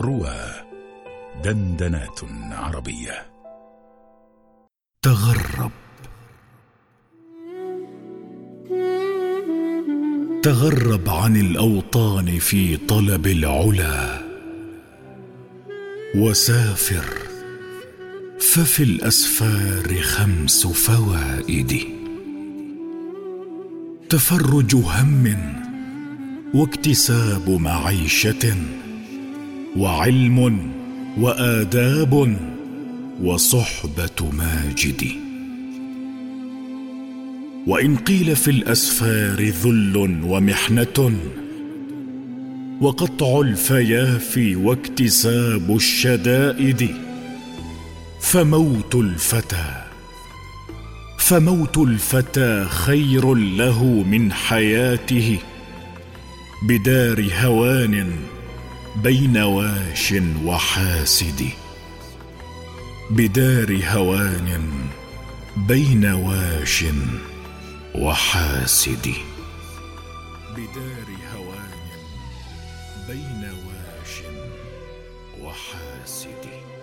روى دندنات عربية. تغرب. تغرب عن الأوطان في طلب العلا. وسافر ففي الأسفار خمس فوائد. تفرج هم واكتساب معيشة. وعلم وآداب وصحبة ماجد. وإن قيل في الأسفار ذل ومحنة وقطع الفيافي واكتساب الشدائد فموت الفتى فموت الفتى خير له من حياته بدار هوان بين واش وحاسد. بدار هوان بين واش وحاسد. بدار هوان بين واش وحاسد.